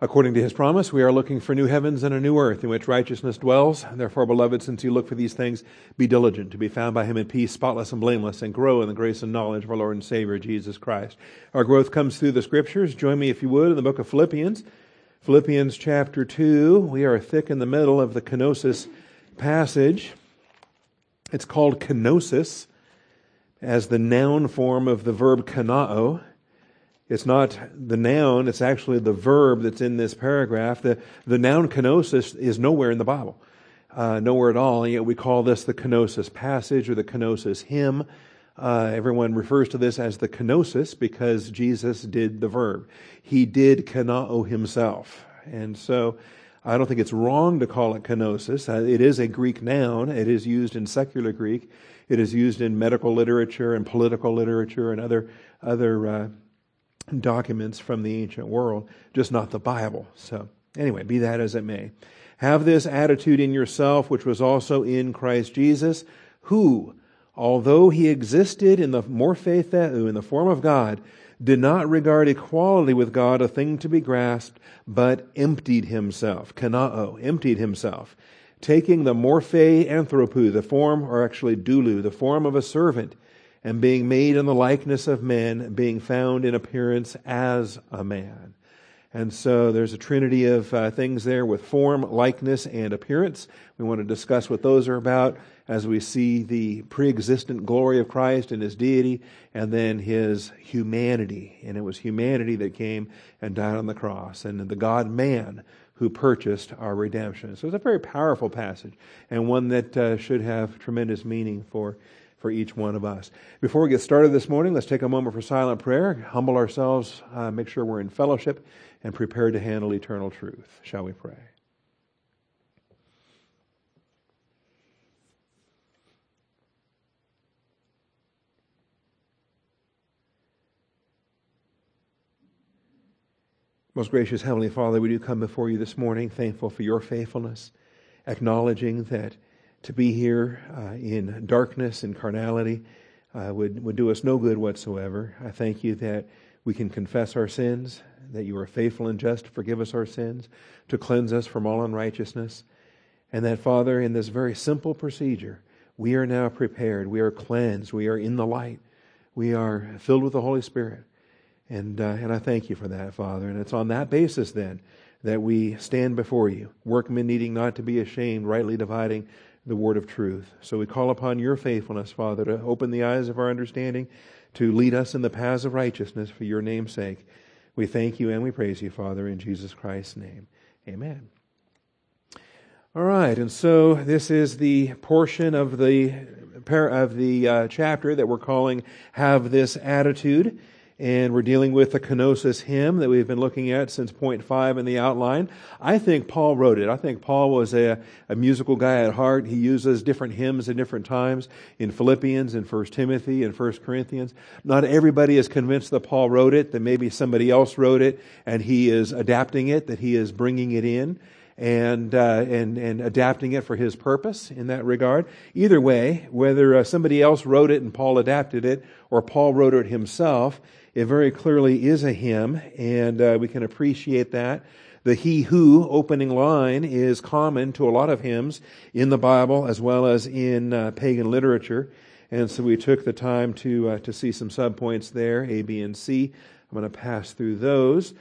According to his promise, we are looking for new heavens and a new earth in which righteousness dwells. Therefore, beloved, since you look for these things, be diligent to be found by him in peace, spotless and blameless, and grow in the grace and knowledge of our Lord and Savior, Jesus Christ. Our growth comes through the scriptures. Join me, if you would, in the book of Philippians. Philippians chapter 2. We are thick in the middle of the kenosis passage. It's called kenosis as the noun form of the verb kanao. It's not the noun, it's actually the verb that's in this paragraph. The, the noun kenosis is nowhere in the Bible, uh, nowhere at all, and yet we call this the kenosis passage or the kenosis hymn. Uh, everyone refers to this as the kenosis because Jesus did the verb. He did kenao himself. And so I don't think it's wrong to call it kenosis. Uh, it is a Greek noun. It is used in secular Greek. It is used in medical literature and political literature and other, other uh, documents from the ancient world, just not the Bible. So, anyway, be that as it may. Have this attitude in yourself, which was also in Christ Jesus, who, although he existed in the morphe theou, in the form of God, did not regard equality with God a thing to be grasped, but emptied himself, kanao, emptied himself, taking the morphe anthropou, the form, or actually doulou, the form of a servant, and being made in the likeness of men, being found in appearance as a man. And so there's a trinity of uh, things there with form, likeness, and appearance. We want to discuss what those are about as we see the pre-existent glory of Christ and his deity and then his humanity. And it was humanity that came and died on the cross and the God man who purchased our redemption. So it's a very powerful passage and one that uh, should have tremendous meaning for for each one of us. Before we get started this morning, let's take a moment for silent prayer, humble ourselves, uh, make sure we're in fellowship, and prepared to handle eternal truth. Shall we pray? Most gracious Heavenly Father, we do come before you this morning, thankful for your faithfulness, acknowledging that to be here uh, in darkness and carnality uh, would, would do us no good whatsoever. I thank you that we can confess our sins, that you are faithful and just to forgive us our sins, to cleanse us from all unrighteousness. And that, Father, in this very simple procedure, we are now prepared. We are cleansed. We are in the light. We are filled with the Holy Spirit. And, uh, and I thank you for that, Father. And it's on that basis then that we stand before you, workmen needing not to be ashamed, rightly dividing the word of truth. So we call upon your faithfulness, Father, to open the eyes of our understanding, to lead us in the paths of righteousness for your name's sake. We thank you and we praise you, Father, in Jesus Christ's name. Amen. All right, and so this is the portion of the of the uh, chapter that we're calling "Have This Attitude." And we're dealing with the kenosis hymn that we've been looking at since point five in the outline. I think Paul wrote it. I think Paul was a, a musical guy at heart. He uses different hymns at different times in Philippians in First Timothy in First Corinthians. Not everybody is convinced that Paul wrote it, that maybe somebody else wrote it and he is adapting it, that he is bringing it in and uh, and and adapting it for his purpose in that regard. Either way, whether uh, somebody else wrote it and Paul adapted it, or Paul wrote it himself, it very clearly is a hymn, and uh, we can appreciate that. The he who opening line is common to a lot of hymns in the Bible as well as in uh, pagan literature. And so we took the time to, uh, to see some subpoints there, A, B, and C. I'm going to pass through those.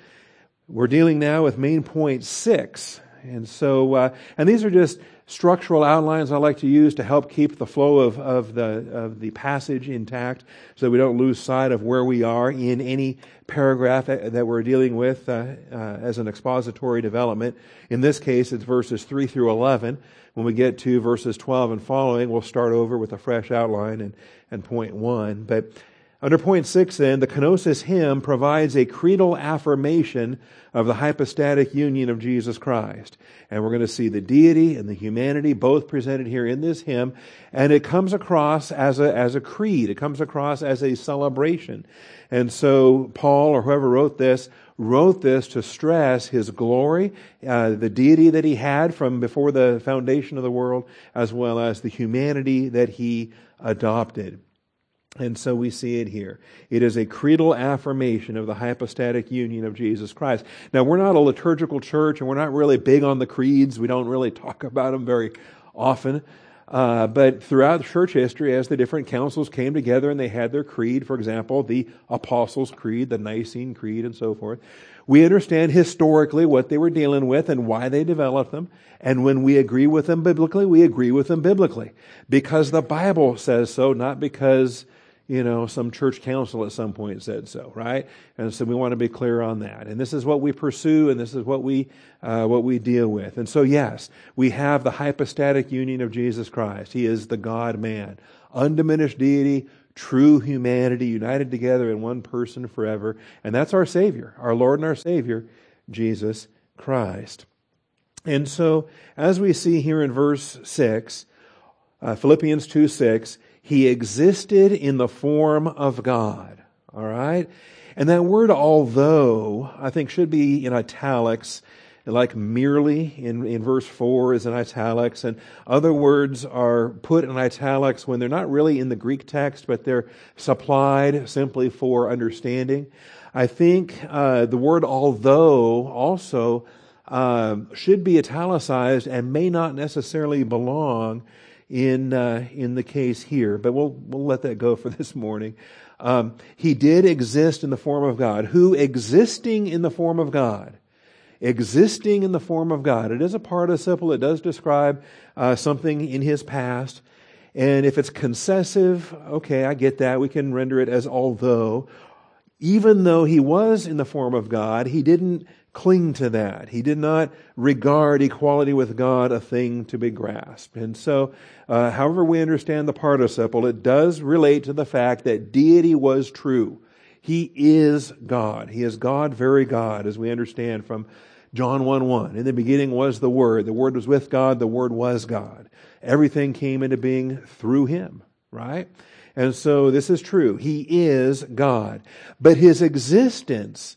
We're dealing now with main point six. And so, uh, and these are just structural outlines I like to use to help keep the flow of, of, the, of the passage intact so we don't lose sight of where we are in any paragraph that we're dealing with uh, uh, as an expository development. In this case, it's verses 3 through 11. When we get to verses 12 and following, we'll start over with a fresh outline and, and point 1. But under point six, then, the kenosis hymn provides a creedal affirmation of the hypostatic union of Jesus Christ. And we're going to see the deity and the humanity both presented here in this hymn. And it comes across as a, as a creed. It comes across as a celebration. And so Paul, or whoever wrote this, wrote this to stress his glory, uh, the deity that he had from before the foundation of the world, as well as the humanity that he adopted. And so we see it here. It is a creedal affirmation of the hypostatic union of Jesus Christ. Now, we're not a liturgical church and we're not really big on the creeds. We don't really talk about them very often. Uh, but throughout church history, as the different councils came together and they had their creed, for example, the Apostles' Creed, the Nicene Creed, and so forth, we understand historically what they were dealing with and why they developed them. And when we agree with them biblically, we agree with them biblically. Because the Bible says so, not because you know, some church council at some point said so, right? And so we want to be clear on that. And this is what we pursue, and this is what we uh, what we deal with. And so, yes, we have the hypostatic union of Jesus Christ. He is the God Man, undiminished deity, true humanity, united together in one person forever. And that's our Savior, our Lord and our Savior, Jesus Christ. And so, as we see here in verse six, uh, Philippians two six he existed in the form of God. All right? And that word although, I think should be in italics, like merely in, in verse 4 is in italics, and other words are put in italics when they're not really in the Greek text, but they're supplied simply for understanding. I think uh, the word although also uh, should be italicized and may not necessarily belong in uh, in the case here, but we'll we'll let that go for this morning. Um, he did exist in the form of God. Who existing in the form of God? Existing in the form of God. It is a participle. It does describe uh, something in his past. And if it's concessive, okay, I get that. We can render it as although. Even though he was in the form of God, he didn't cling to that. He did not regard equality with God a thing to be grasped. And so, uh, however we understand the participle, it does relate to the fact that deity was true. He is God. He is God, very God, as we understand from John 1 1. In the beginning was the Word. The Word was with God. The Word was God. Everything came into being through Him, right? And so this is true. He is God. But His existence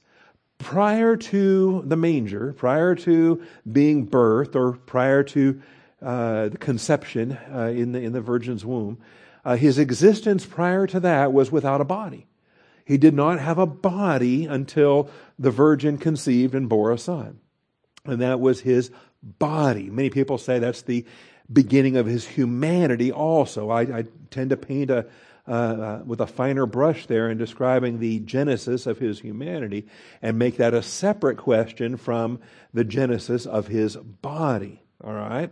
prior to the manger, prior to being birthed, or prior to uh, the conception uh, in, the, in the virgin's womb, uh, his existence prior to that was without a body. He did not have a body until the virgin conceived and bore a son. And that was his body. Many people say that's the beginning of his humanity also. I, I tend to paint a, uh, uh, with a finer brush there in describing the genesis of his humanity and make that a separate question from the genesis of his body. All right?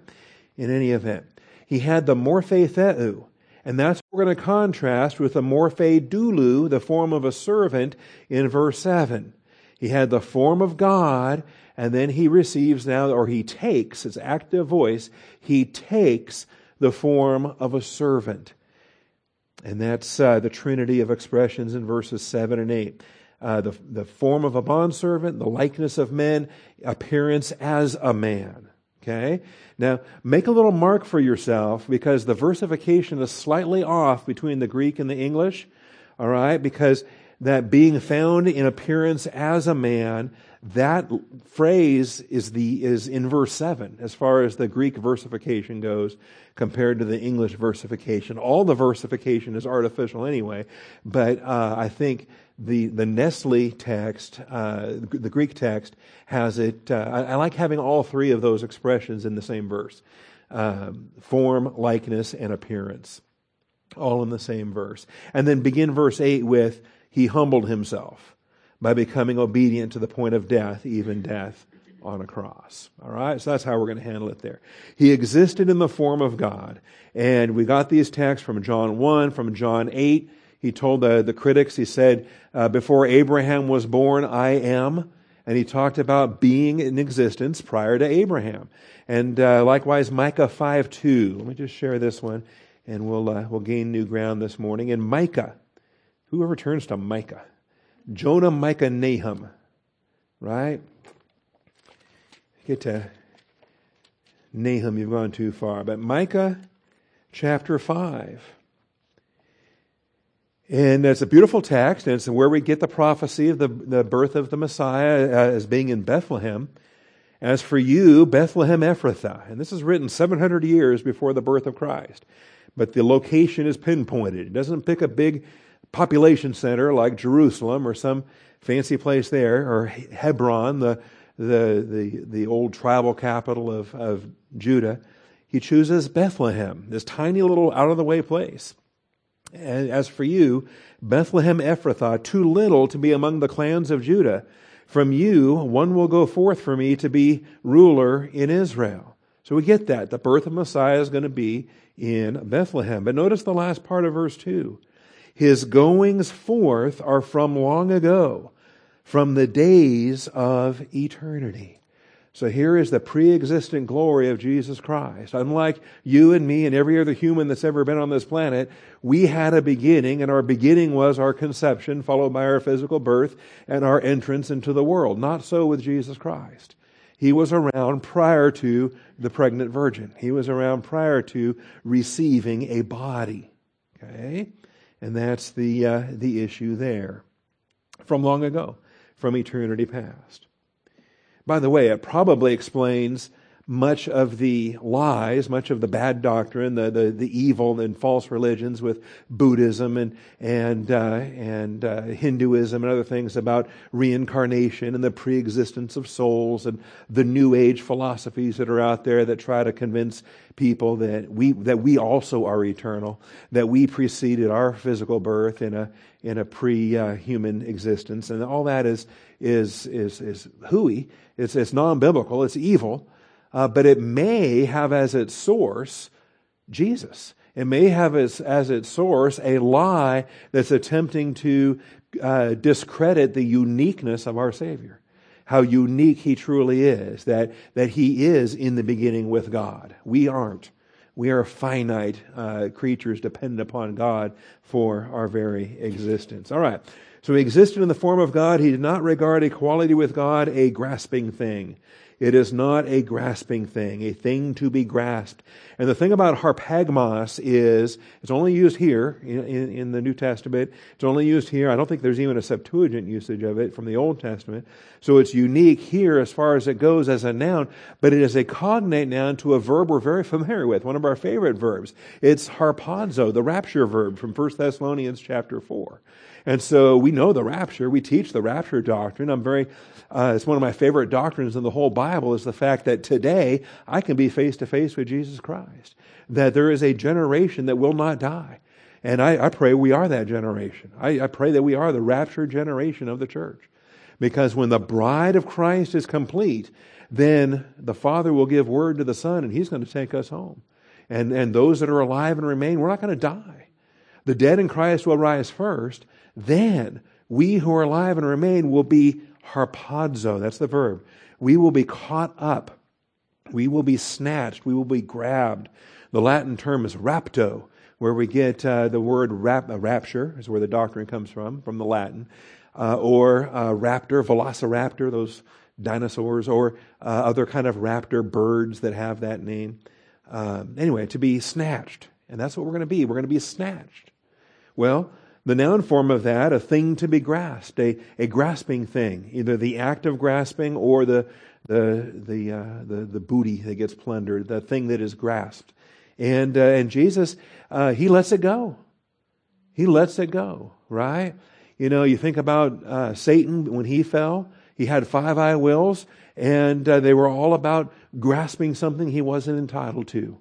In any event, he had the morphe theou, and that's what we're going to contrast with the morphe doulou, the form of a servant, in verse 7. He had the form of God, and then he receives now, or he takes, his active voice, he takes the form of a servant. And that's uh, the trinity of expressions in verses 7 and 8. Uh, the, the form of a bondservant, the likeness of men, appearance as a man. Okay? Now, make a little mark for yourself because the versification is slightly off between the Greek and the English. All right? Because that being found in appearance as a man that phrase is the is in verse 7 as far as the greek versification goes compared to the english versification. All the versification is artificial anyway but uh, i think the the nestle text uh, the greek text has it uh, I, I, like having all three of those expressions in the same verse. Um, form likeness and appearance. All in the same verse. And then begin verse 8 with he humbled himself by becoming obedient to the point of death, even death on a cross. All right? So that's how we're going to handle it there. He existed in the form of God. And we got these texts from John 1, from John 8. He told the, the critics, he said, uh, Before Abraham was born, I am. And he talked about being in existence prior to Abraham. And uh, likewise, Micah 5 2. Let me just share this one, and we'll, uh, we'll gain new ground this morning. In Micah, whoever turns to Micah? Jonah, Micah, Nahum, right? Get to Nahum, you've gone too far. But Micah chapter 5. And it's a beautiful text, and it's where we get the prophecy of the, the birth of the Messiah uh, as being in Bethlehem. As for you, Bethlehem Ephrathah, and this is written 700 years before the birth of Christ, but the location is pinpointed. It doesn't pick a big population center like Jerusalem or some fancy place there, or Hebron, the, the, the, the old tribal capital of, of Judah. He chooses Bethlehem, this tiny little out of the way place. And as for you, Bethlehem Ephrathah, too little to be among the clans of Judah. From you, one will go forth for me to be ruler in Israel. So we get that. The birth of Messiah is going to be in Bethlehem. But notice the last part of verse 2. His goings forth are from long ago, from the days of eternity. So here is the pre-existent glory of Jesus Christ. Unlike you and me and every other human that's ever been on this planet, we had a beginning and our beginning was our conception followed by our physical birth and our entrance into the world. Not so with Jesus Christ. He was around prior to the pregnant virgin. He was around prior to receiving a body. Okay? And that's the, uh, the issue there. From long ago, from eternity past. By the way, it probably explains much of the lies, much of the bad doctrine, the, the, the evil and false religions with Buddhism and, and, uh, and uh, Hinduism and other things about reincarnation and the preexistence of souls and the New Age philosophies that are out there that try to convince people that we, that we also are eternal, that we preceded our physical birth in a, in a pre-human existence. And all that is, is, is, is hooey it's, it's non biblical, it's evil, uh, but it may have as its source Jesus. It may have as, as its source a lie that's attempting to uh, discredit the uniqueness of our Savior. How unique He truly is, that, that He is in the beginning with God. We aren't. We are finite uh, creatures dependent upon God for our very existence. All right. So he existed in the form of God. He did not regard equality with God a grasping thing. It is not a grasping thing, a thing to be grasped. And the thing about harpagmos is, it's only used here in, in, in, the New Testament. It's only used here. I don't think there's even a Septuagint usage of it from the Old Testament. So it's unique here as far as it goes as a noun, but it is a cognate noun to a verb we're very familiar with, one of our favorite verbs. It's harpazo, the rapture verb from 1 Thessalonians chapter 4. And so we know the rapture. We teach the rapture doctrine. I'm very, uh, it's one of my favorite doctrines in the whole Bible is the fact that today I can be face to face with Jesus Christ. That there is a generation that will not die. And I, I pray we are that generation. I, I pray that we are the rapture generation of the church. Because when the bride of Christ is complete, then the Father will give word to the Son and He's going to take us home. And, and those that are alive and remain, we're not going to die. The dead in Christ will rise first, then we who are alive and remain will be harpazo. That's the verb. We will be caught up. We will be snatched. We will be grabbed. The Latin term is rapto, where we get uh, the word rap, uh, rapture, is where the doctrine comes from, from the Latin, uh, or uh, raptor, velociraptor, those dinosaurs, or uh, other kind of raptor birds that have that name. Um, anyway, to be snatched. And that's what we're going to be. We're going to be snatched. Well, the noun form of that, a thing to be grasped, a, a grasping thing, either the act of grasping or the, the, the, uh, the, the booty that gets plundered, the thing that is grasped. And, uh, and Jesus, uh, he lets it go. He lets it go, right? You know, you think about uh, Satan when he fell, he had five I wills, and uh, they were all about grasping something he wasn't entitled to.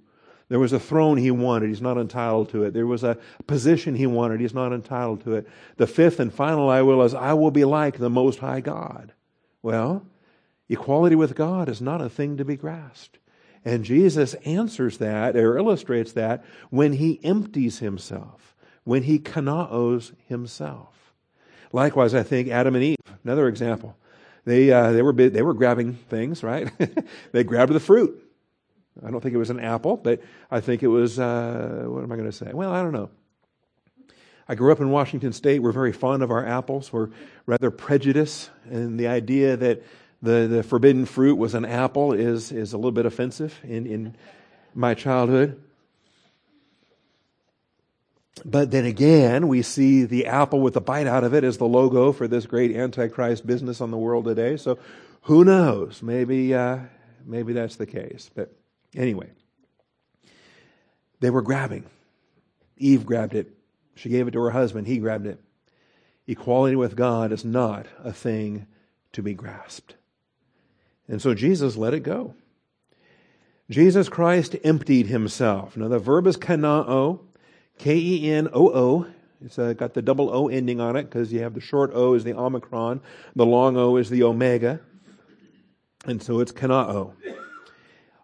There was a throne he wanted. He's not entitled to it. There was a position he wanted. He's not entitled to it. The fifth and final I will is, I will be like the Most High God. Well, equality with God is not a thing to be grasped. And Jesus answers that or illustrates that when he empties himself, when he kanaos himself. Likewise, I think Adam and Eve, another example. They, uh, they, were, they were grabbing things, right? they grabbed the fruit. I don't think it was an apple, but I think it was, uh, what am I going to say? Well, I don't know. I grew up in Washington State. We're very fond of our apples. We're rather prejudiced, and the idea that the, the forbidden fruit was an apple is, is a little bit offensive in, in my childhood. but then again, we see the apple with the bite out of it as the logo for this great antichrist business on the world today. So who knows? Maybe, uh, maybe that's the case. But anyway, they were grabbing. Eve grabbed it. She gave it to her husband. He grabbed it. Equality with God is not a thing to be grasped. And so Jesus let it go. Jesus Christ emptied himself. Now the verb is kenoo, K E N O O. It's uh, got the double O ending on it because you have the short O is the omicron, the long O is the omega. And so it's kenoo.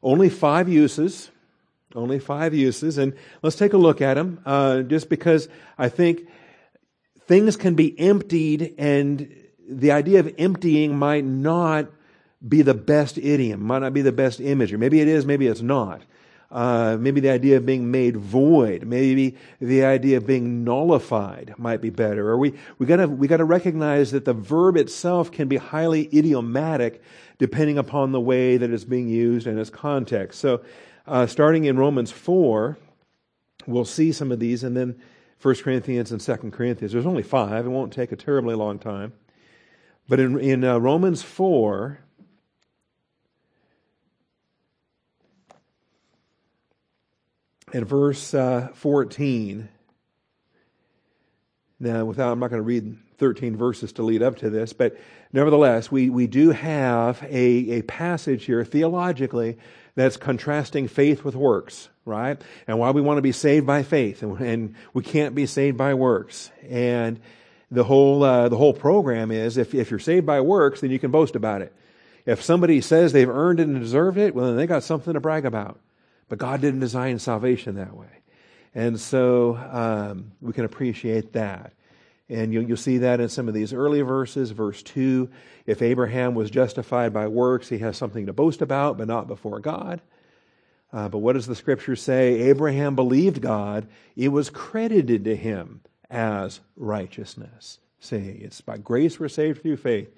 Only five uses. Only five uses. And let's take a look at them uh, just because I think things can be emptied and the idea of emptying might not be the best idiom, might not be the best imagery. Maybe it is, maybe it's not. Uh, maybe the idea of being made void, maybe the idea of being nullified might be better. Or we, we gotta, we gotta recognize that the verb itself can be highly idiomatic depending upon the way that it's being used and its context. So, uh, starting in Romans 4, we'll see some of these, and then 1 Corinthians and 2 Corinthians. There's only five. It won't take a terribly long time. But in, in uh, Romans 4, in verse uh, 14. Now, without, I'm not going to read 13 verses to lead up to this, but nevertheless, we, we do have a, a passage here theologically that's contrasting faith with works, right? And why we want to be saved by faith, and, and we can't be saved by works. And the whole, uh, the whole program is if, if you're saved by works, then you can boast about it. If somebody says they've earned it and deserved it, well, then they got something to brag about. But God didn't design salvation that way. And so um, we can appreciate that. And you'll, you'll, see that in some of these early verses. Verse 2 if Abraham was justified by works, he has something to boast about, but not before God. Uh, but what does the scripture say? Abraham believed God, it was credited to him as righteousness. See, it's by grace we're saved through faith.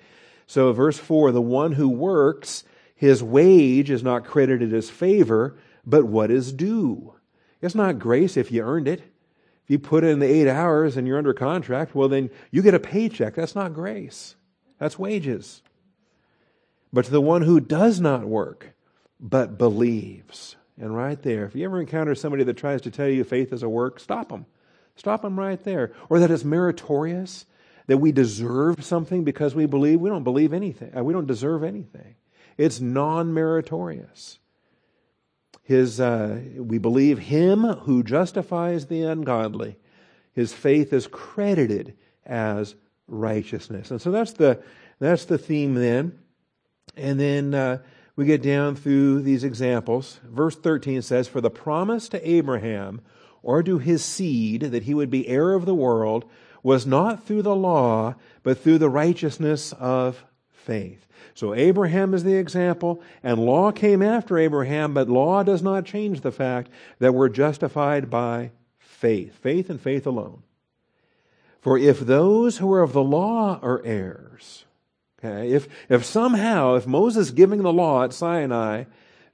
So, verse 4 the one who works, his wage is not credited as favor, but what is due. It's not grace if you earned it. If you put in the eight hours and you're under contract, well, then you get a paycheck. That's not grace, that's wages. But to the one who does not work, but believes. And right there, if you ever encounter somebody that tries to tell you faith is a work, stop them. Stop them right there. Or that it's meritorious, that we deserve something because we believe. We don't believe anything. Uh, we don't deserve anything. It's non meritorious his, uh, we believe him who justifies the ungodly. His faith is credited as righteousness. And so that's the, that's the theme then. And then uh, we get down through these examples. Verse 13 says, For the promise to Abraham or to his seed that he would be heir of the world was not through the law, but through the righteousness of faith. So Abraham is the example, and law came after Abraham, but law does not change the fact that we're justified by faith. Faith and faith alone. For if those who are of the law are heirs, okay, if, if somehow, if Moses giving the law at Sinai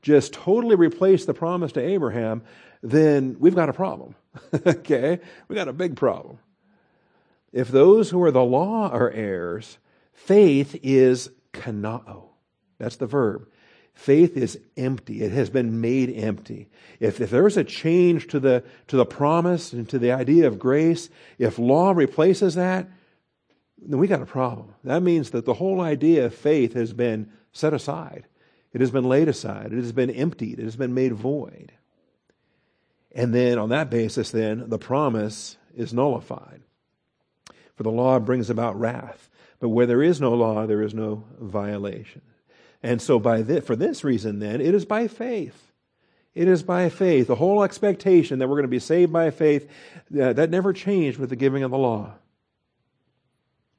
just totally replaced the promise to Abraham, then we've got a problem. okay? We've got a big problem. If those who are the law are heirs, faith is kanao. That's the verb. Faith is empty. It has been made empty. If, if there's a change to the, to the promise and to the idea of grace, if law replaces that, then we got a problem. That means that the whole idea of faith has been set aside. It has been laid aside. It has been emptied. It has been made void. And then on that basis, then, the promise is nullified. For the law brings about wrath. But where there is no law, there is no violation. And so, by this, for this reason, then, it is by faith. It is by faith. The whole expectation that we're going to be saved by faith, uh, that never changed with the giving of the law.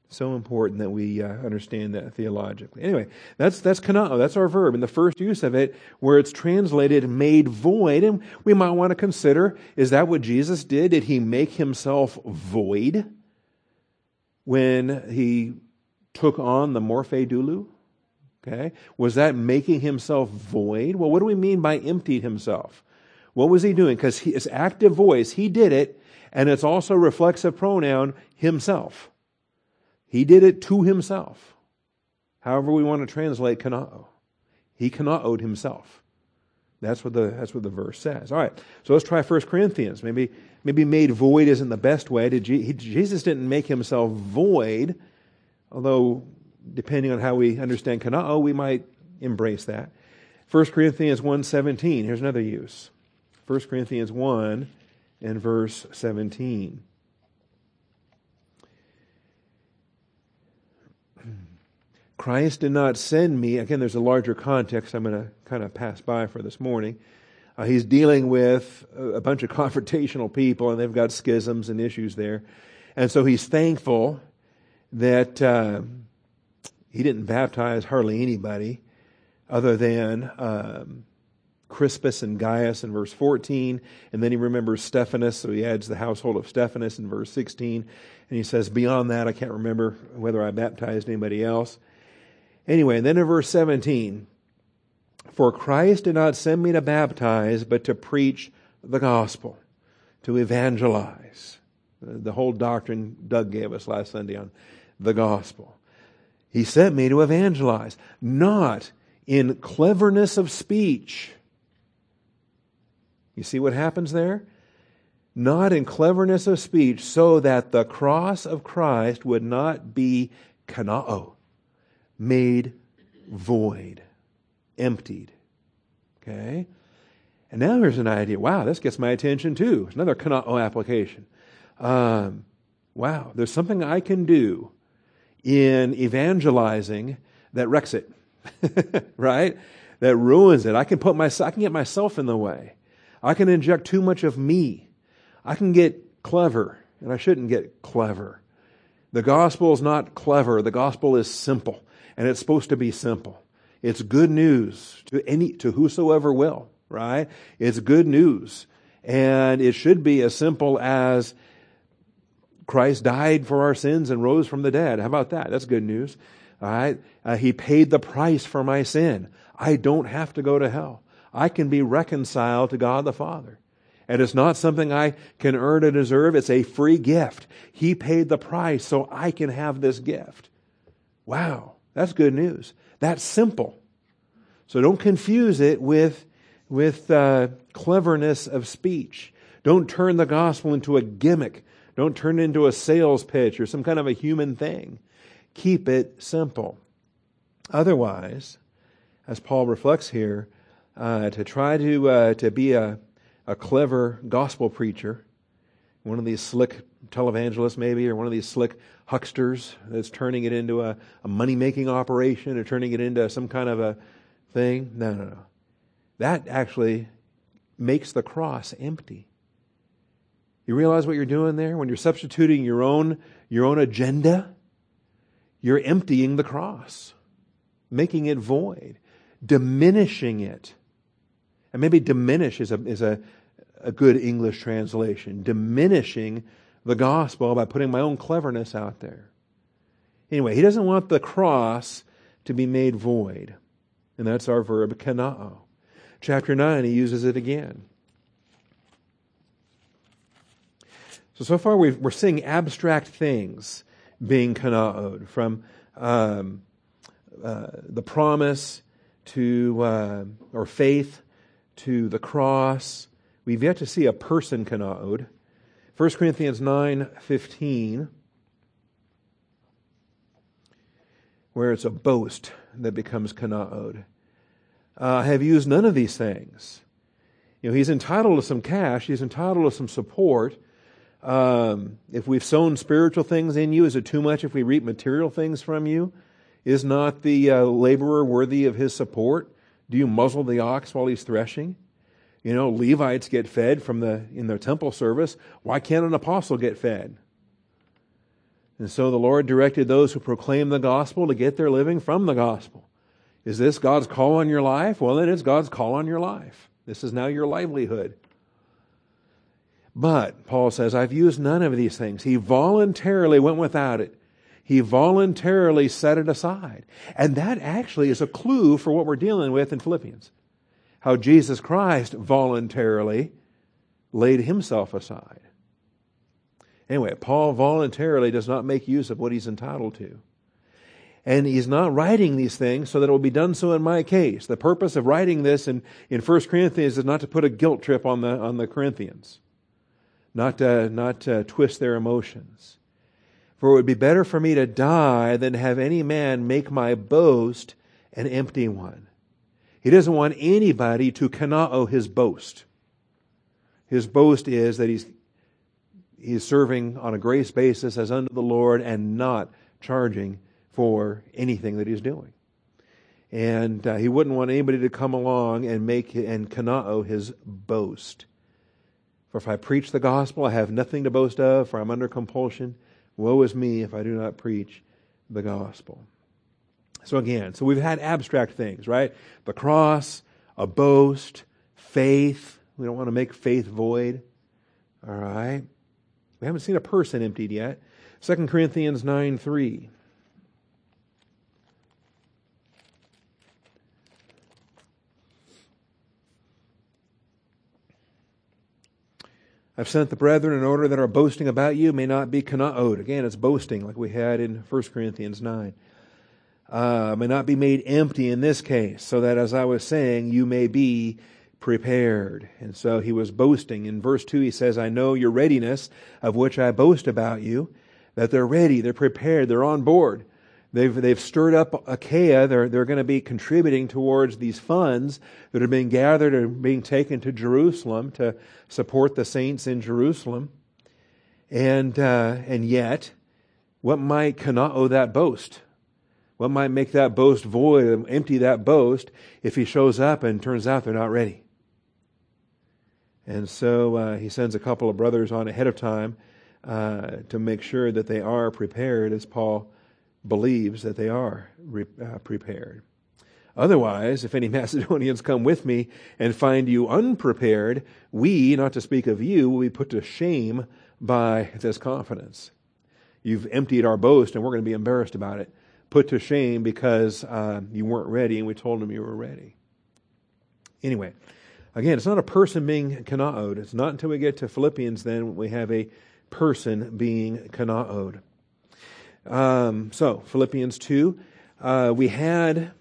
So important that we uh, understand that theologically. Anyway, that's that's kenoo. That's our verb in the first use of it, where it's translated "made void." And we might want to consider: Is that what Jesus did? Did he make himself void when he took on the morphe doulou? Okay. Was that making himself void? Well, what do we mean by emptied himself? What was he doing? Because his active voice, he did it, And it's also reflexive pronoun himself. He did it to himself. However we want to translate kanao. He kanaoed himself. That's what the that's what the verse says. All right, so let's try 1 Corinthians. Maybe maybe made void isn't the best way. Did Jesus didn't make himself void, although depending on how we understand kanao, we might embrace that. 1 Corinthians 1.17, here's another use. 1 Corinthians 1 and verse 17. Christ did not send me. Again, there's a larger context I'm going to kind of pass by for this morning. Uh, he's dealing with a, bunch of confrontational people, and they've got schisms and issues there. And so he's thankful that uh, he didn't baptize hardly anybody other than um, Crispus and Gaius in verse 14. And then he remembers Stephanas, so he adds the household of Stephanas in verse 16. And he says, Beyond that, I can't remember whether I baptized anybody else. Anyway, and then in verse 17, For Christ did not send me to baptize, but to preach the gospel, to evangelize. The whole doctrine Doug gave us last Sunday on the gospel. He sent me to evangelize, not in cleverness of speech. You see what happens there? Not in cleverness of speech, so that the cross of Christ would not be kanao, made void, emptied. Okay? And now here's an idea. Wow, this gets my attention too. It's another kanao application. Um, wow, there's something I can do in evangelizing that wrecks it, right? That ruins it. I can put myself, I can get myself in the way. I can inject too much of me. I can get clever, and I shouldn't get clever. The gospel is not clever. The gospel is simple and it's supposed to be simple. It's good news to any to whosoever will, right? It's good news. And it should be as simple as Christ died for our sins and rose from the dead. How about that? That's good news. All right. Uh, he paid the price for my sin. I don't have to go to hell. I can be reconciled to God the Father. And it's not something I can earn or deserve. It's a free gift. He paid the price so I can have this gift. Wow. That's good news. That's simple. So don't confuse it with, with uh, cleverness of speech. Don't turn the gospel into a gimmick. Don't turn it into a sales pitch or some kind of a human thing. Keep it simple. Otherwise, as Paul reflects here, uh, to try to, uh, to be a, a clever gospel preacher, one of these slick televangelists maybe, or one of these slick hucksters that's turning it into a, a money making operation or turning it into some kind of a thing. No, no, no. That actually makes the cross empty. You realize what you're doing there? When you're substituting your own, your own agenda, you're emptying the cross, making it void, diminishing it. And maybe diminish is a, is a, a good English translation. Diminishing the gospel by putting my own cleverness out there. Anyway, he doesn't want the cross to be made void. And that's our verb kanao. Chapter 9, he uses it again. So, so far we are seeing abstract things being kanaoed from um, uh, the promise to, uh, or faith to the cross. We've yet to see a person kanaoed. 1 Corinthians 9:15 where it's a boast that becomes kanaod. Uh, have used none of these things. You know, he's entitled to some cash. He's entitled to some support. Um, if we've sown spiritual things in you, is it too much if we reap material things from you? Is not the uh, laborer worthy of his support? Do you muzzle the ox while he's threshing? You know, Levites get fed from the in their temple service. Why can't an apostle get fed? And so the Lord directed those who proclaim the gospel to get their living from the gospel. Is this God's call on your life? Well, then it is God's call on your life. This is now your livelihood. But, Paul says, I've used none of these things. He voluntarily went without it. He voluntarily set it aside. And that actually is a clue for what we're dealing with in Philippians how Jesus Christ voluntarily laid himself aside. Anyway, Paul voluntarily does not make use of what he's entitled to. And he's not writing these things so that it will be done so in my case. The purpose of writing this in, in 1 Corinthians is not to put a guilt trip on the, on the Corinthians, not to, not to twist their emotions. For it would be better for me to die than have any man make my boast an empty one. He doesn't want anybody to kanao his boast. His boast is that he's, he's serving on a grace basis as unto the Lord and not charging for anything that he's doing. And uh, he wouldn't want anybody to come along and make and kanao his boast. For if I preach the gospel, I have nothing to boast of, for I'm under compulsion. Woe is me if I do not preach the gospel. So again, so we've had abstract things, right? The cross, a boast, faith. We don't want to make faith void. All right. We haven't seen a person emptied yet. 2 Corinthians 9 3. I've sent the brethren in order that our boasting about you may not be kanaod. Again, it's boasting like we had in 1 Corinthians 9. Uh, may not be made empty in this case, so that as I was saying, you may be prepared. And so he was boasting. In verse 2, he says, I know your readiness, of which I boast about you, that they're ready, they're prepared, they're on board. They've, they've stirred up Achaia. They're, they're going to be contributing towards these funds that are being gathered and being taken to Jerusalem to support the saints in Jerusalem. And, uh, and yet, what might kanao that boast? What might make that boast void, and empty that boast, if he shows up and turns out they're not ready? And so uh, he sends a couple of brothers on ahead of time uh, to make sure that they are prepared, as Paul believes that they are re- uh, prepared. Otherwise, if any Macedonians come with me and find you unprepared, we, not to speak of you, will be put to shame by this confidence. You've emptied our boast, and we're going to be embarrassed about it. Put to shame because uh, you weren't ready, and we told them you were ready. Anyway, again, it's not a person being kanaod. It's not until we get to Philippians then we have a person being kanaod. Um, so, Philippians 2, uh, we had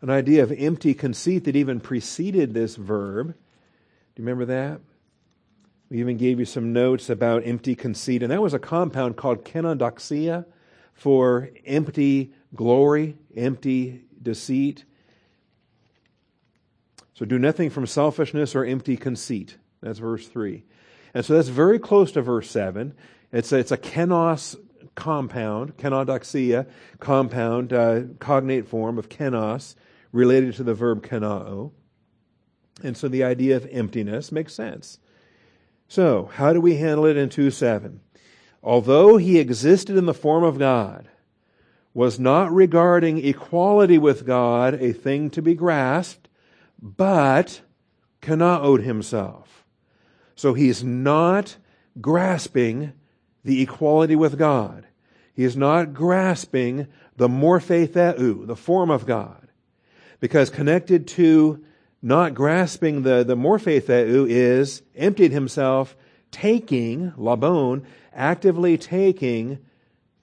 an idea of empty conceit that even preceded this verb. Do you remember that? We even gave you some notes about empty conceit, and that was a compound called kenodoxia for empty glory, empty deceit. So do nothing from selfishness or empty conceit. That's verse 3. And so that's very close to verse 7. It's a, it's a kenos compound, kenodoxia, compound, uh, cognate form of kenos, related to the verb kenao. And so the idea of emptiness makes sense. So, how do we handle it in 2 7? Although he existed in the form of God, was not regarding equality with God a thing to be grasped, but kanaod himself. So he's not grasping the equality with God. He is not grasping the morphe theou, the form of God. Because connected to not grasping the, the morphe theou is emptied himself, taking, labon, actively taking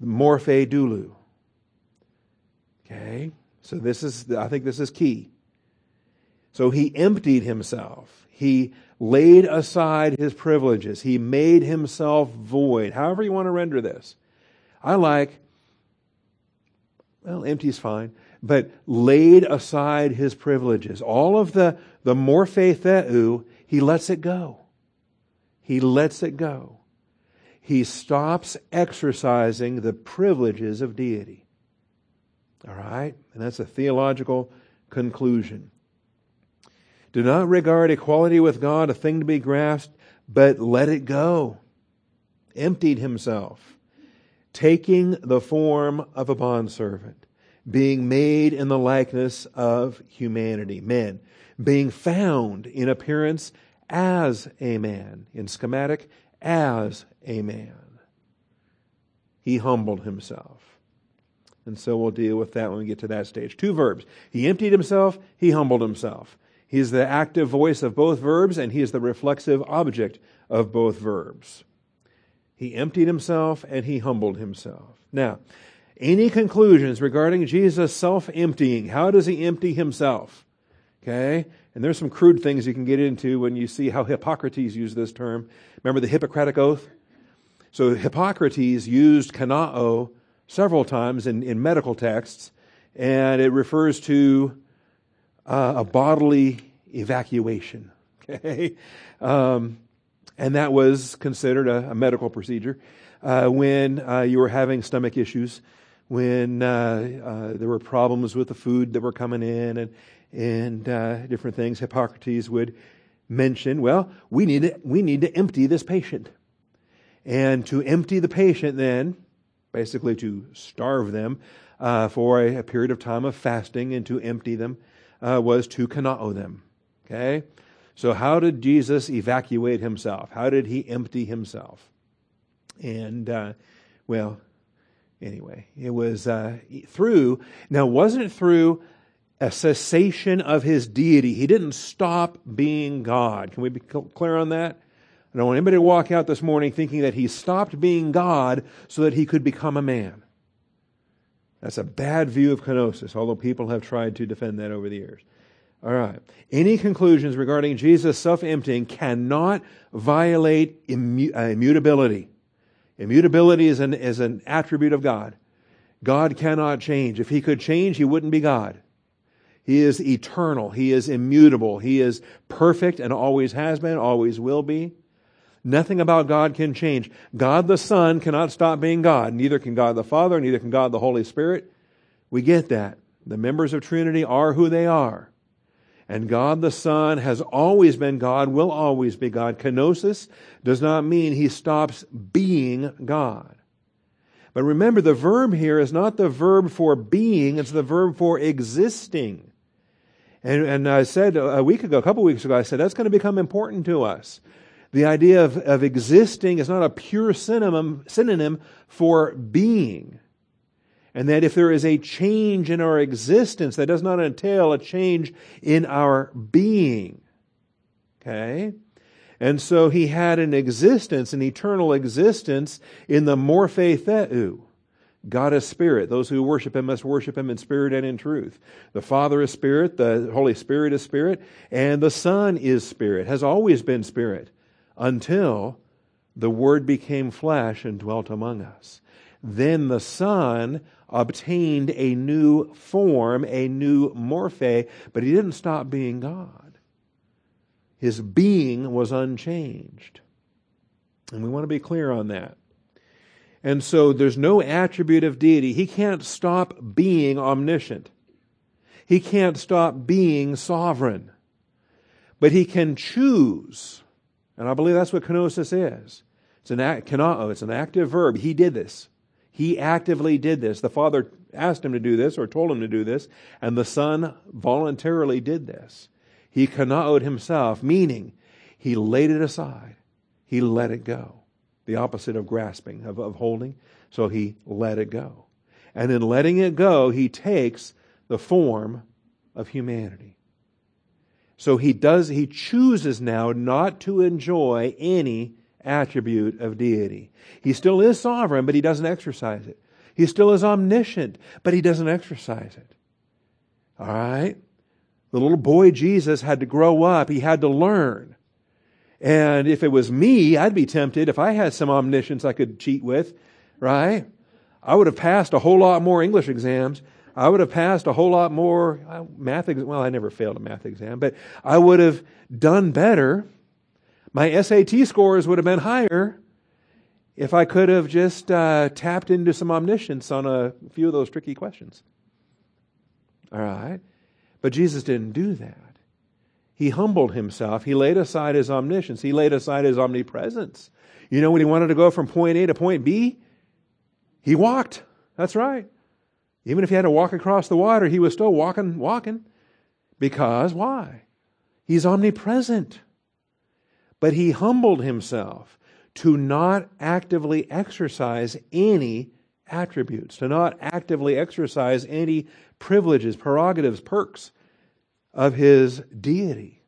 morphe doulou. Okay? So this is, I think this is key. So he emptied himself. He laid aside his privileges. He made himself void. However you want to render this. I like, well, empty is fine, but laid aside his privileges. All of the, the morphe theou, he lets it go. He lets it go. He stops exercising the privileges of deity. All right? And that's a theological conclusion. Do not regard equality with God a thing to be grasped, but let it go. Emptied himself, taking the form of a bondservant, being made in the likeness of humanity, men, being found in appearance as a man, in schemati, as a man. He humbled himself. And so we'll deal with that when we get to that stage. Two verbs. He emptied himself, he humbled himself. He is the active voice of both verbs, and he is the reflexive object of both verbs. He emptied himself and he humbled himself. Now, any conclusions regarding Jesus self emptying? How does he empty himself? Okay? And there's some crude things you can get into when you see how Hippocrates used this term. Remember the Hippocratic Oath? So Hippocrates used kanao several times in, in medical texts, and it refers to uh, a bodily evacuation. Okay? Um, and that was considered a, a medical procedure uh, when uh, you were having stomach issues, when uh, uh, there were problems with the food that were coming in, and and uh, different things. Hippocrates would mention, well, we need to, we need to empty this patient, and to empty the patient, then basically to starve them for a, a, period of time of fasting, and to empty them was to kanao them. Okay. So, how did Jesus evacuate himself? How did he empty himself? And, uh, well, anyway, it was uh, through, now, wasn't it through a cessation of his deity? He didn't stop being God. Can we be clear on that? I don't want anybody to walk out this morning thinking that he stopped being God so that he could become a man. That's a bad view of kenosis, although people have tried to defend that over the years. All right. Any conclusions regarding Jesus self emptying cannot violate uh, immutability. Immutability is an, is an attribute of God. God cannot change. If he could change, he wouldn't be God. He is eternal. He is immutable. He is perfect and always has been, always will be. Nothing about God can change. God the Son cannot stop being God. Neither can God the Father, neither can God the Holy Spirit. We get that. The members of Trinity are who they are. And God the Son has always been God, will always be God. Kenosis does not mean he stops being God. But remember, the verb here is not the verb for being, it's the verb for existing. And, and I said a week ago, a couple weeks ago, I said that's going to become important to us. The idea of, of existing is not a pure synonym, synonym for being. And that if there is a change in our existence, that does not entail a change in our being. Okay? And so he had an existence, an eternal existence in the morphe theou. God is spirit. Those who worship him must worship him in spirit and in truth. The Father is spirit, the Holy Spirit is spirit, and the Son is spirit, has always been spirit, until the Word became flesh and dwelt among us. Then the Son obtained a new form, a new morphe, but he didn't stop being God. His being was unchanged. And we want to be clear on that. And so there's no attribute of deity. He can't stop being omniscient. He can't stop being sovereign. But he can choose. And I believe that's what kenosis is. It's an, act, oh, it's an active verb. He did this. He actively did this. The Father asked him to do this or told him to do this, and the Son voluntarily did this. He kanaoed himself, meaning he laid it aside. He let it go. The opposite of grasping, of, of holding. So he let it go. And in letting it go, he takes the form of humanity. So he does, he chooses now not to enjoy any attribute of deity. He still is sovereign, but he doesn't exercise it. He still is omniscient, but he doesn't exercise it. All right? The little boy Jesus had to grow up, he had to learn. And if it was me, I'd be tempted if I had some omniscience I could cheat with, right? I would have passed a whole lot more English exams. I would have passed a whole lot more math. Well, I never failed a math exam, but I would have done better my SAT scores would have been higher if I could have just uh, tapped into some omniscience on a few of those tricky questions. All right? But Jesus didn't do that. He humbled himself. He laid aside his omniscience. He laid aside his omnipresence. You know, when he wanted to go from point A to point B, he walked. That's right. Even if he had to walk across the water, he was still walking, walking. Because why? He's omnipresent. But he humbled himself to not actively exercise any attributes, to not actively exercise any privileges, prerogatives, perks of his deity.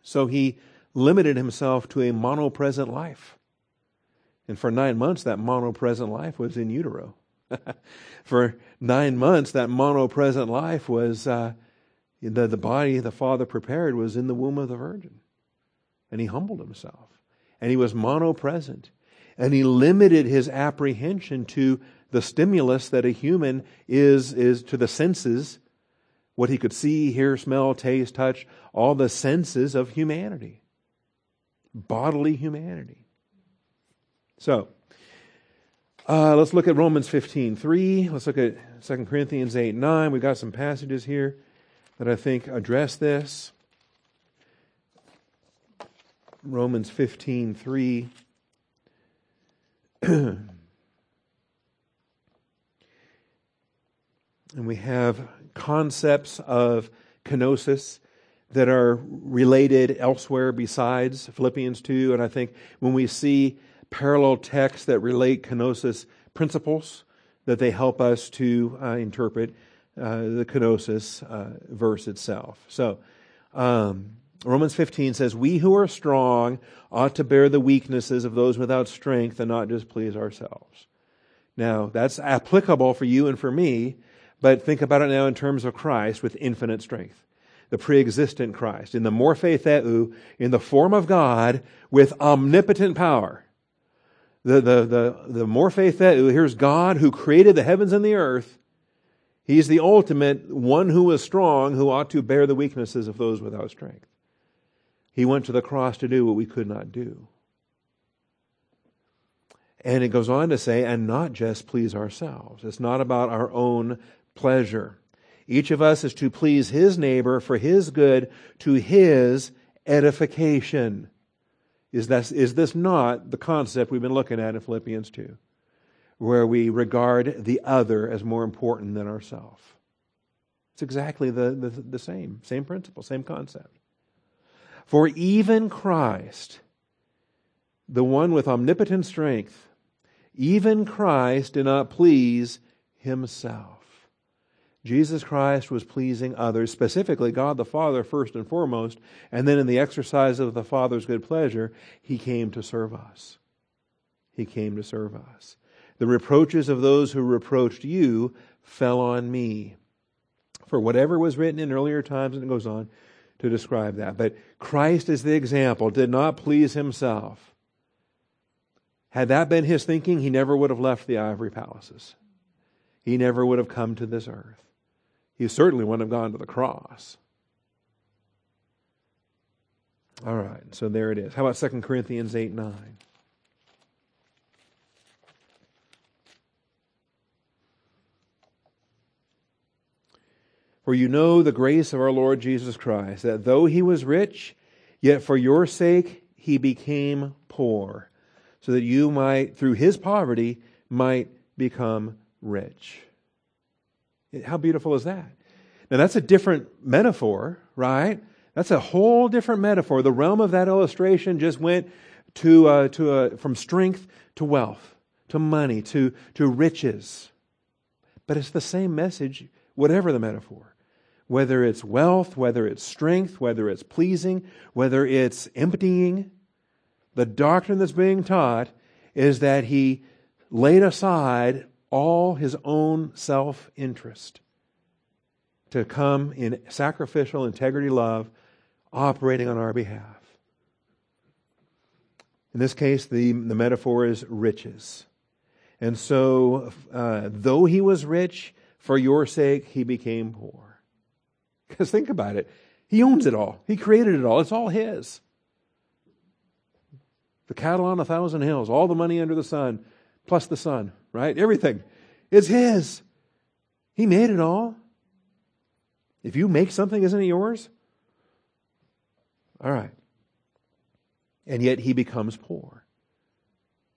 So he limited himself to a monopresent life. And for nine months, that monopresent life was in utero. for nine months, that monopresent life was uh, the, the body the Father prepared was in the womb of the Virgin. And he humbled himself. And he was monopresent. And he limited his apprehension to the stimulus that a human is, is to the senses, what he could see, hear, smell, taste, touch, all the senses of humanity, bodily humanity. So, uh, let's look at Romans 15 3. Let's look at 2 Corinthians 8 9. We've got some passages here that I think address this. Romans 15 3. and we have concepts of kenosis that are related elsewhere besides Philippians 2. And I think when we see parallel texts that relate kenosis principles, that they help us to uh, interpret uh, the kenosis uh, verse itself. So, um, Romans 15 says, We who are strong ought to bear the weaknesses of those without strength and not just please ourselves. Now, that's applicable for you and for me, but think about it now in terms of Christ with infinite strength. The pre-existent Christ, in the morphe theou, in the form of God with omnipotent power. The, the, the, the morphe theou, here's God who created the heavens and the earth. He's the ultimate one who is strong, who ought to bear the weaknesses of those without strength. He went to the cross to do what we could not do. And it goes on to say, and not just please ourselves. It's not about our own pleasure. Each of us is to please his neighbor for his good to his edification. Is this, is this not the concept we've been looking at in Philippians 2, where we regard the other as more important than ourselves? It's exactly the, the, the same, same principle, same concept. For even Christ, the one with omnipotent strength, even Christ did not please himself. Jesus Christ was pleasing others, specifically God the Father first and foremost, and then in the exercise of the Father's good pleasure, he came to serve us. He came to serve us. The reproaches of those who reproached you fell on me. For whatever was written in earlier times, and it goes on, to describe that. But Christ is the example, did not please himself. Had that been his thinking, he never would have left the ivory palaces. He never would have come to this earth. He certainly wouldn't have gone to the cross. All right, so there it is. How about 2 Corinthians 8 9? For you know the grace of our Lord Jesus Christ, that though he was rich, yet for your sake he became poor, so that you might, through his poverty, might become rich. How beautiful is that? Now, that's a different metaphor, right? That's a whole different metaphor. The realm of that illustration just went to, uh, to uh, from strength to wealth, to money, to, to riches. But it's the same message, whatever the metaphor whether it's wealth, whether it's strength, whether it's pleasing, whether it's emptying, the doctrine that's being taught is that he laid aside all his own self interest to come in sacrificial integrity love, operating on our behalf. In this case, the, the metaphor is riches. And so, uh, though he was rich, for your sake he became poor. Because think about it. He owns it all. He created it all. It's all his. The cattle on a thousand hills, all the money under the sun, plus the sun, right? Everything. is his. He made it all. If you make something, isn't it yours? All right. And yet he becomes poor.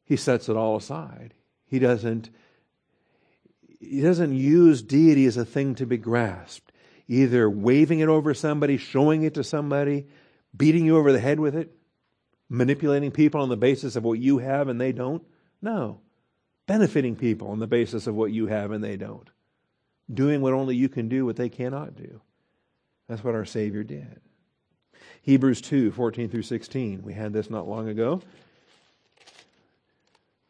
He sets it all aside. He doesn't he doesn't use deity as a thing to be grasped either waving it over somebody, showing it to somebody, beating you over the head with it, manipulating people on the basis of what you have and they don't. No. Benefiting people on the basis of what you have and they don't. Doing what only you can do, what they cannot do. That's what our Savior did. Hebrews 2 14 through 16. We had this not long ago.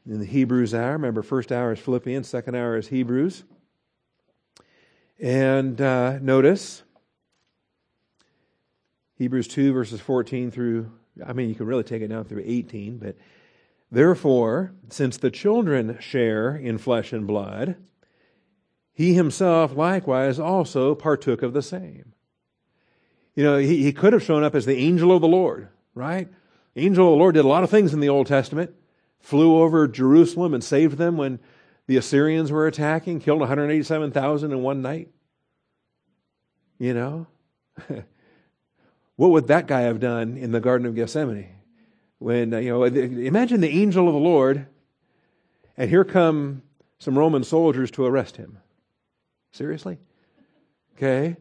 in the Hebrews hour. Remember, first hour is Philippians, second hour is Hebrews. And uh, notice Hebrews 2, verses 14 through, I mean, you can really take it down through 18, but therefore, since the children share in flesh and blood, he himself likewise also partook of the same. You know, he, he could have shown up as the angel of the Lord, right? Angel of the Lord did a lot of things in the Old Testament, flew over Jerusalem and saved them when the Assyrians were attacking, killed 187,000 in one night. You know? what would that guy have done in the Garden of Gethsemane? When, uh, you know, imagine the angel of the Lord, and here come some Roman soldiers to arrest him. Seriously? Okay.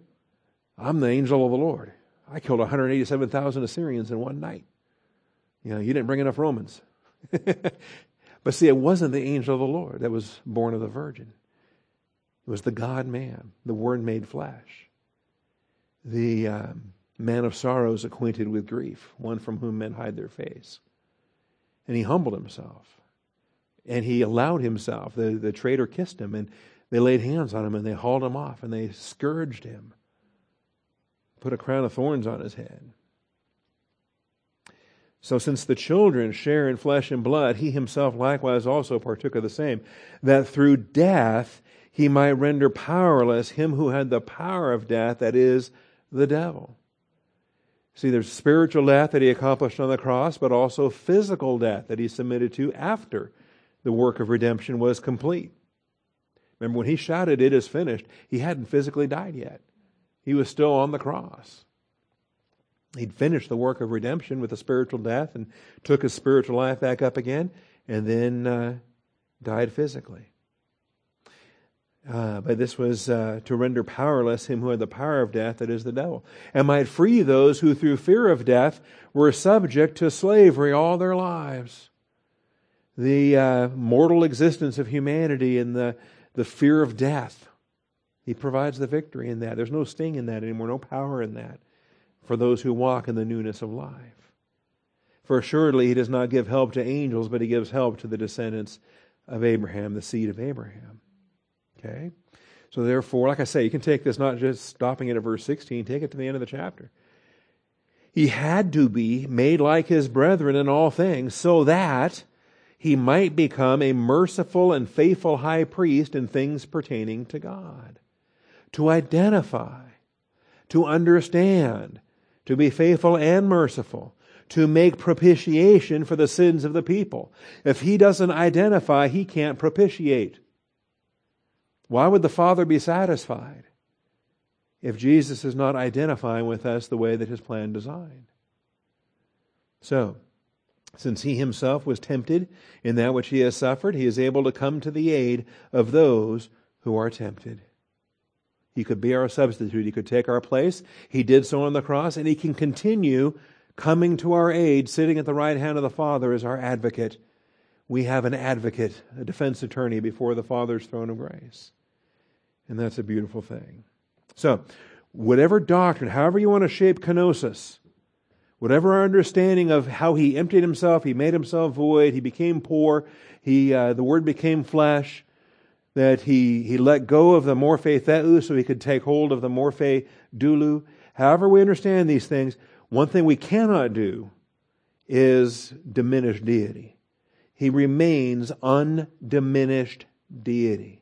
I'm the angel of the Lord. I killed 187,000 Assyrians in one night. You know, you didn't bring enough Romans. but see, it wasn't the angel of the Lord that was born of the virgin. It was the God man, the Word made flesh, the um, man of sorrows acquainted with grief, one from whom men hide their face. And he humbled himself. And he allowed himself. The, the traitor kissed him, and they laid hands on him, and they hauled him off, and they scourged him, put a crown of thorns on his head. So, since the children share in flesh and blood, he himself likewise also partook of the same, that through death he might render powerless him who had the power of death, that is, the devil. See, there's spiritual death that he accomplished on the cross, but also physical death that he submitted to after the work of redemption was complete. Remember, when he shouted, It is finished, he hadn't physically died yet. He was still on the cross. He'd finished the work of redemption with a spiritual death and took his spiritual life back up again and then uh, died physically. Uh, but this was uh, to render powerless him who had the power of death, that is the devil, and might free those who through fear of death were subject to slavery all their lives. The uh, mortal existence of humanity and the, the fear of death. He provides the victory in that. There's no sting in that anymore, no power in that for those who walk in the newness of life. For assuredly, he does not give help to angels, but he gives help to the descendants of Abraham, the seed of Abraham. Okay? So, therefore, like I say, you can take this not just stopping it at verse 16, take it to the end of the chapter. He had to be made like his brethren in all things, so that he might become a merciful and faithful high priest in things pertaining to God. To identify, to understand, to be faithful and merciful, to make propitiation for the sins of the people. If he doesn't identify, he can't propitiate. Why would the Father be satisfied if Jesus is not identifying with us the way that his plan designed? So, since he himself was tempted in that which he has suffered, he is able to come to the aid of those who are tempted. He could be our substitute. He could take our place. He did so on the cross, and He can continue coming to our aid, sitting at the right hand of the Father as our advocate. We have an advocate, a defense attorney before the Father's throne of grace. And that's a beautiful thing. So, whatever doctrine, however you want to shape kenosis, whatever our understanding of how he emptied himself, he made himself void, he became poor, he, uh, the Word became flesh, that he, he let go of the morphe theou so he could take hold of the morphe doulou. However, we understand these things, one thing we cannot do is diminish deity. He remains undiminished deity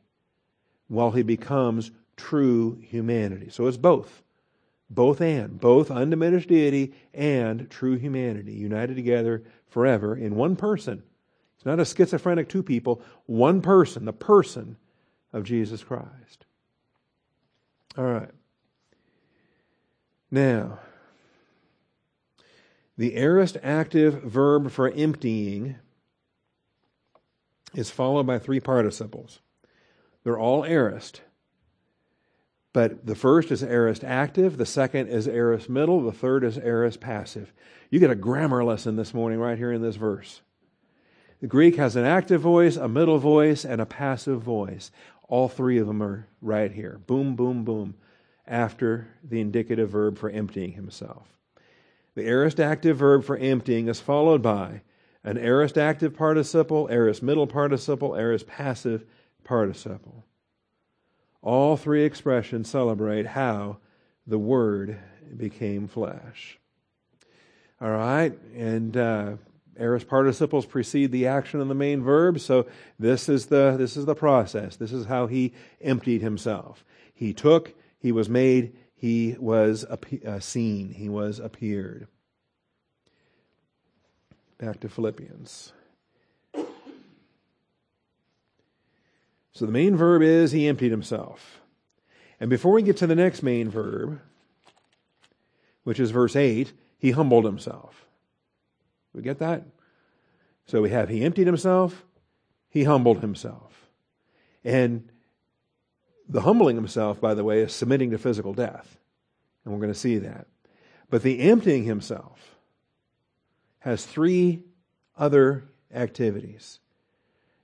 while he becomes true humanity. So it's both. Both and. Both undiminished deity and true humanity united together forever in one person it's not a schizophrenic two people, one person, the person of Jesus Christ. All right. Now, the aorist active verb for emptying is followed by three participles. They're all aorist. But the first is aorist active, the second is aorist middle, the third is aorist passive. You get a grammar lesson this morning right here in this verse. The Greek has an active voice, a middle voice, and a passive voice. All three of them are right here. Boom, boom, boom, after the indicative verb for emptying himself. The aorist active verb for emptying is followed by an aorist active participle, aorist middle participle, aorist passive participle. All three expressions celebrate how the Word became flesh. All right, and uh, aorist participles precede the action of the main verb, so this is the this is the process. This is how he emptied himself. He took, he was made, he was uh, seen, he was appeared. Back to Philippians. So the main verb is he emptied himself. And before we get to the next main verb, which is verse 8, he humbled himself. We get that? So we have he emptied himself, he humbled himself. And the humbling himself, by the way, is submitting to physical death. And we're going to see that. But the emptying himself has three other activities,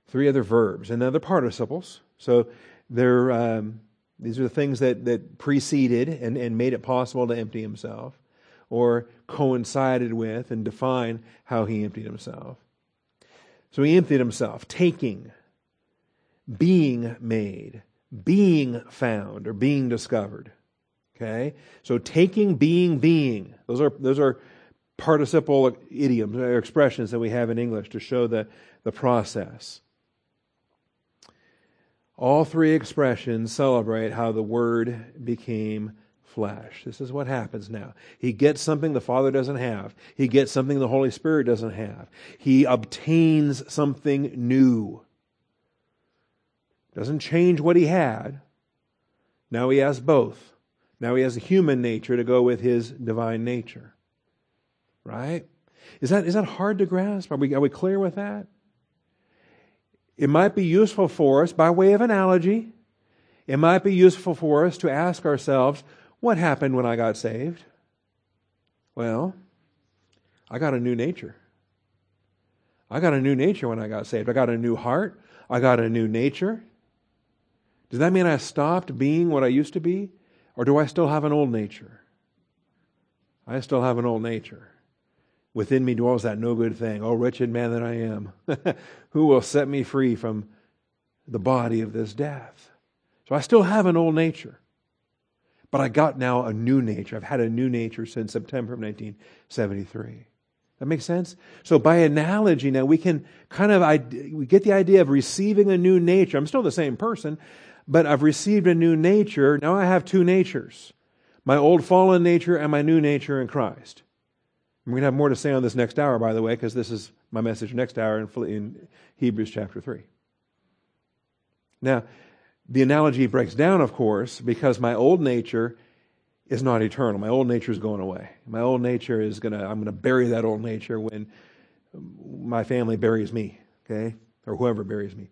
three other verbs, and other participles. So they're, um, these are the things that, that preceded and, and made it possible to empty himself or coincided with and define how he emptied himself. So he emptied himself, taking, being made, being found, or being discovered. Okay? So taking, being, being. Those are, those are participle idioms or expressions that we have in English to show the, the process. All three expressions celebrate how the Word became flesh. This is what happens now. He gets something the Father doesn't have. He gets something the Holy Spirit doesn't have. He obtains something new. Doesn't change what he had. Now he has both. Now he has a human nature to go with his divine nature. Right? Is that, is that hard to grasp? Are we, are we clear with that? It might be useful for us, by way of analogy, it might be useful for us to ask ourselves what happened when I got saved? Well, I got a new nature. I got a new nature when I got saved. I got a new heart. I got a new nature. Does that mean I stopped being what I used to be? Or do I still have an old nature? I still have an old nature. Within me dwells that no good thing. Oh, wretched man that I am. Who will set me free from the body of this death? So I still have an old nature. But I got now a new nature. I've had a new nature since September of 1973. That makes sense? So by analogy now we can kind of we get the idea of receiving a new nature. I'm still the same person, but I've received a new nature. Now I have two natures. My old fallen nature and my new nature in Christ. We're going to have more to say on this next hour, by the way, because this is my message next hour in in Hebrews chapter 3. Now, the analogy breaks down, of course, because my old nature is not eternal. My old nature is going away. My old nature is going to, I'm going to bury that old nature when my family buries me, okay? Or whoever buries me.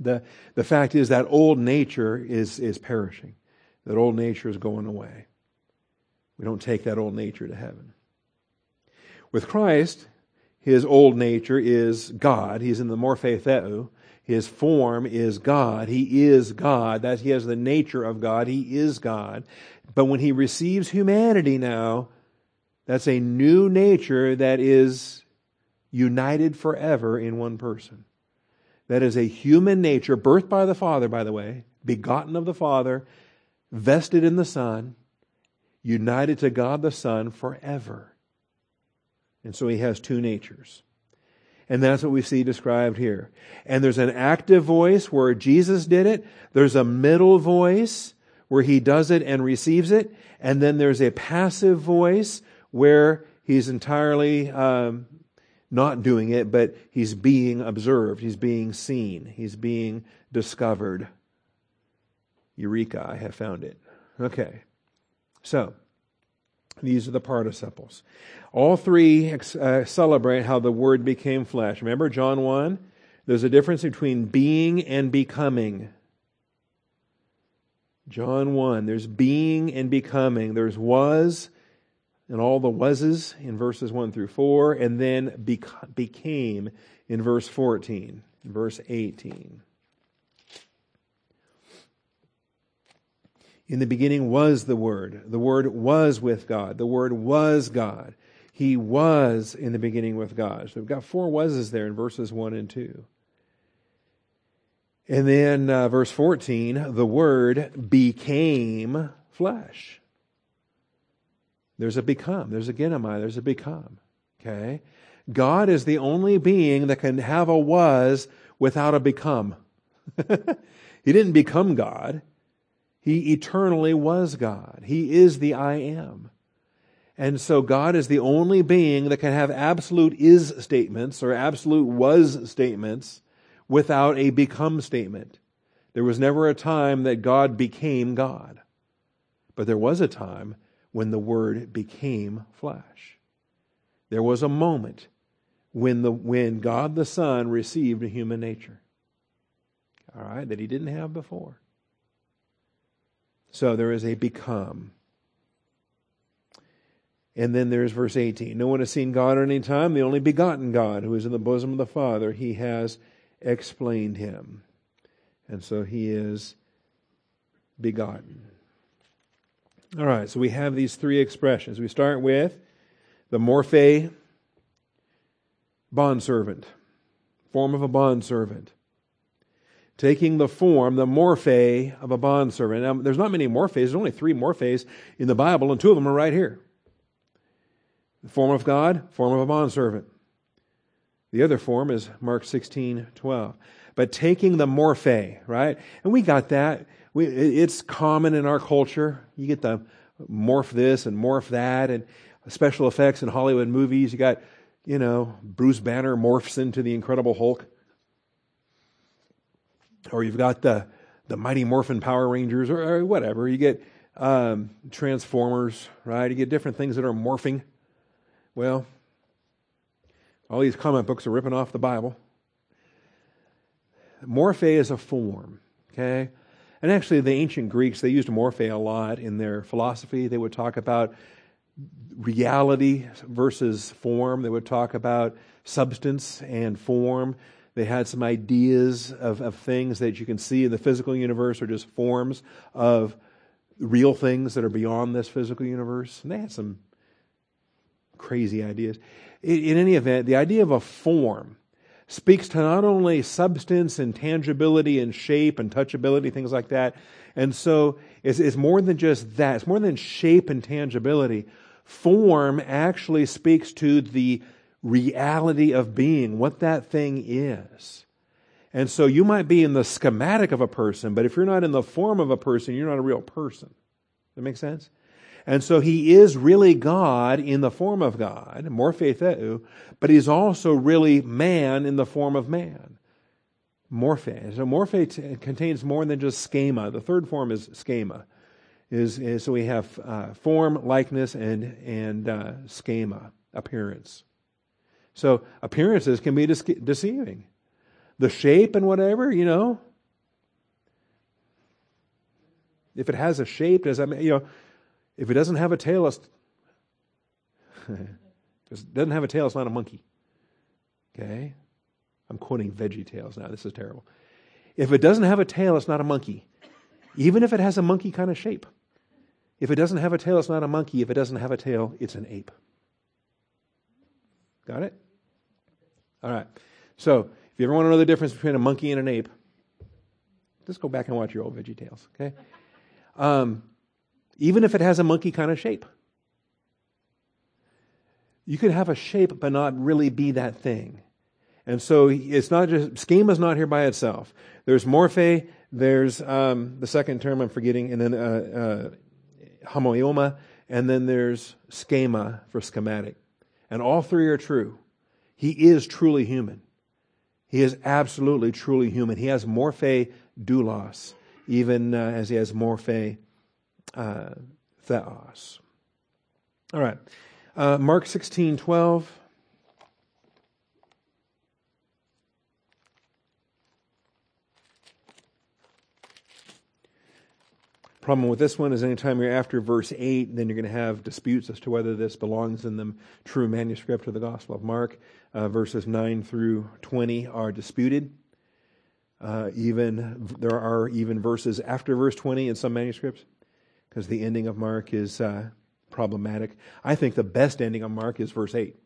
The, the fact is that old nature is, is perishing. That old nature is going away. We don't take that old nature to heaven. With Christ, his old nature is God. He's in the morphe theou, his form is God. He is God. That he has the nature of God. He is God. But when he receives humanity now, that's a new nature that is united forever in one person. That is a human nature, birthed by the Father, by the way, begotten of the Father, vested in the Son, united to God the Son forever. And so he has two natures. And that's what we see described here. And there's an active voice where Jesus did it. There's a middle voice where he does it and receives it. And then there's a passive voice where he's entirely um, not doing it, but he's being observed. He's being seen. He's being discovered. Eureka, I have found it. Okay. So, these are the participles. All three uh, celebrate how the Word became flesh. Remember John 1? There's a difference between being and becoming. John 1, there's being and becoming. There's was and all the wases in verses 1 through 4, and then bec- became in verse 14, verse 18. In the beginning was the Word. The Word was with God. The Word was God. He was in the beginning with God. So we've got four wases there in verses 1 and 2. And then uh, verse 14, the Word became flesh. There's a become. There's a ginomai. There's a become. Okay? God is the only being that can have a was without a become. he didn't become God. He eternally was God. He is the I am. And so God is the only being that can have absolute is statements or absolute was statements without a become statement. There was never a time that God became God. But there was a time when the Word became flesh. There was a moment when, the, when God the Son received a human nature. All right, that he didn't have before. So there is a become. And then there's verse 18. No one has seen God at any time, the only begotten God who is in the bosom of the Father. He has explained him. And so he is begotten. All right, so we have these three expressions. We start with the morphe bondservant, form of a bondservant. Taking the form, the morphe of a bondservant. Now, there's not many morphes, there's only three morphes in the Bible, and two of them are right here. The form of God, form of a bondservant. The other form is Mark 16, 12. But taking the morphe, right? And we got that. We, it's common in our culture. You get the morph this and morph that, and special effects in Hollywood movies. You got, you know, Bruce Banner morphs into the Incredible Hulk. Or you've got the, the Mighty Morphin Power Rangers, or, or whatever. You get um, Transformers, right? You get different things that are morphing. Well, all these comic books are ripping off the Bible. Morphe is a form, okay? And actually, the ancient Greeks, they used morphe a lot in their philosophy. They would talk about reality versus form, they would talk about substance and form. They had some ideas of, of things that you can see in the physical universe or just forms of real things that are beyond this physical universe. And they had some crazy ideas. In, in any event, the idea of a form speaks to not only substance and tangibility and shape and touchability, things like that. And so it's, it's more than just that. It's more than shape and tangibility. Form actually speaks to the reality of being, what that thing is. And so you might be in the schematic of a person, but if you're not in the form of a person, you're not a real person. That makes sense? And so he is really God in the form of God, morphe but he's also really man in the form of man. Morphe. So morphe t- contains more than just schema. The third form is schema. Is, is so we have uh, form, likeness, and and uh, schema, appearance. So appearances can be de- deceiving. The shape and whatever, you know. If it has a shape, does that mean, you know? If it doesn't have a tail, it's, it doesn't have a tail, it's not a monkey. Okay? I'm quoting Veggie Tales now. This is terrible. If it doesn't have a tail, it's not a monkey. Even if it has a monkey kind of shape. If it doesn't have a tail, it's not a monkey. If it doesn't have a tail, it's an ape. Got it? All right. So, if you ever want to know the difference between a monkey and an ape, just go back and watch your old Veggie Tales, okay? Um, even if it has a monkey kind of shape. You could have a shape but not really be that thing. And so it's not just, schema is not here by itself. There's morphe, there's um, the second term I'm forgetting, and then uh, uh, homoioma, and then there's schema for schematic. And all three are true. He is truly human. He is absolutely, truly human. He has morphe doulos, even uh, as he has morphe uh, theos. All right. Uh, Mark 16, 12. Problem with this one is anytime you're after verse 8, then you're going to have disputes as to whether this belongs in the true manuscript of the Gospel of Mark. Uh, verses 9 through 20 are disputed. Uh, even there are even verses after verse 20 in some manuscripts because the ending of Mark is uh, problematic. I think the best ending of Mark is verse 8.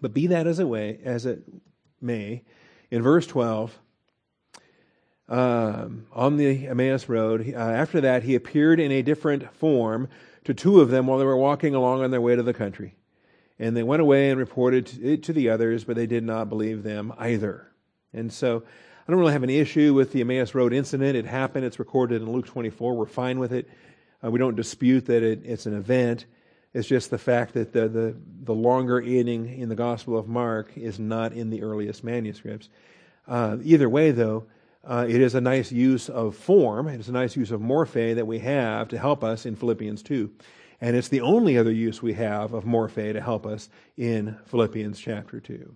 But be that as it, way, as it may, in verse 12, um, on the Emmaus Road, uh, after that, he appeared in a different form to two of them while they were walking along on their way to the country. And they went away and reported it to the others, but they did not believe them either. And so I don't really have any issue with the Emmaus Road incident. It happened, it's recorded in Luke 24. We're fine with it. Uh, we don't dispute that it, it's an event. It's just the fact that the, the, the, longer ending in the Gospel of Mark is not in the earliest manuscripts. Uh, either way, though, uh, it is a nice use of form. It's a nice use of morphe that we have to help us in Philippians 2. And it's the only other use we have of morphe to help us in Philippians chapter 2.